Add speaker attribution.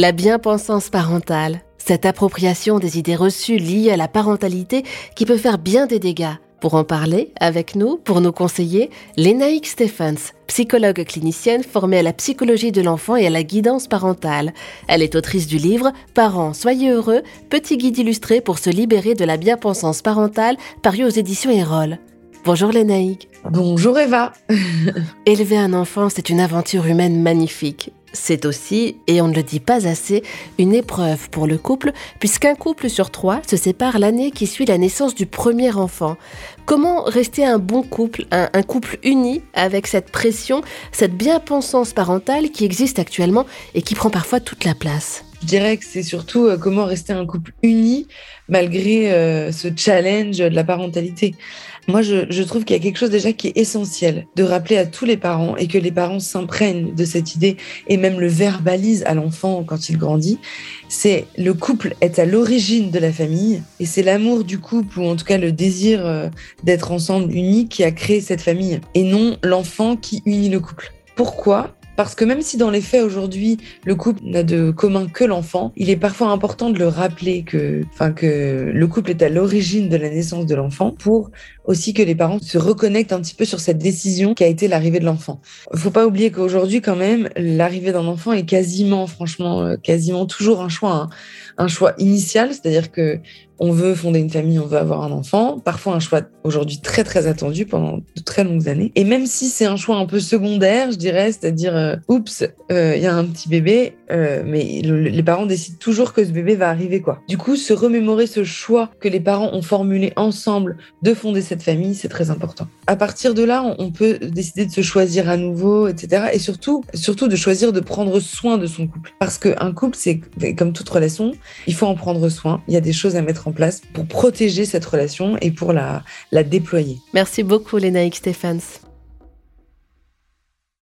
Speaker 1: La bien-pensance parentale, cette appropriation des idées reçues liées à la parentalité qui peut faire bien des dégâts. Pour en parler avec nous, pour nous conseiller, Lénaïque Stephens, psychologue clinicienne formée à la psychologie de l'enfant et à la guidance parentale. Elle est autrice du livre Parents, soyez heureux, petit guide illustré pour se libérer de la bien-pensance parentale, paru aux éditions Erol. Bonjour Lénaïque.
Speaker 2: Bonjour Eva.
Speaker 1: Élever un enfant, c'est une aventure humaine magnifique. C'est aussi, et on ne le dit pas assez, une épreuve pour le couple, puisqu'un couple sur trois se sépare l'année qui suit la naissance du premier enfant. Comment rester un bon couple, un, couple uni avec cette pression, cette bien-pensance parentale qui existe actuellement et qui prend parfois toute la place?
Speaker 2: Je dirais que c'est surtout euh, comment rester un couple uni malgré euh, ce challenge de la parentalité. Moi, je, trouve qu'il y a quelque chose déjà qui est essentiel de rappeler à tous les parents et que les parents s'imprègnent de cette idée et même le verbalisent à l'enfant quand il grandit. C'est le couple est à l'origine de la famille et c'est l'amour du couple ou en tout cas le désir euh, d'être ensemble unis qui a créé cette famille et non l'enfant qui unit le couple. Pourquoi parce que même si dans les faits aujourd'hui, le couple n'a de commun que l'enfant, il est parfois important de le rappeler que, enfin, que le couple est à l'origine de la naissance de l'enfant pour aussi que les parents se reconnectent un petit peu sur cette décision qui a été l'arrivée de l'enfant. Faut pas oublier qu'aujourd'hui, quand même, l'arrivée d'un enfant est quasiment, franchement, euh, quasiment toujours un choix, hein. un choix initial, c'est-à-dire que on veut fonder une famille, on veut avoir un enfant. Parfois un choix aujourd'hui très très attendu pendant de très longues années. Et même si c'est un choix un peu secondaire, je dirais, c'est-à-dire, euh, oups, euh, il y a un petit bébé, euh, mais les parents décident toujours que ce bébé va arriver quoi. Du coup, se remémorer ce choix que les parents ont formulé ensemble de fonder cette famille, c'est très important. À partir de là, on, peut décider de se choisir à nouveau, etc. Et surtout, surtout de choisir de prendre soin de son couple, parce qu'un couple, c'est comme toute relation, il faut en prendre soin. Il y a des choses à mettre en place pour protéger cette relation et pour la, la déployer.
Speaker 1: Merci beaucoup, Lénaïque Stéphans.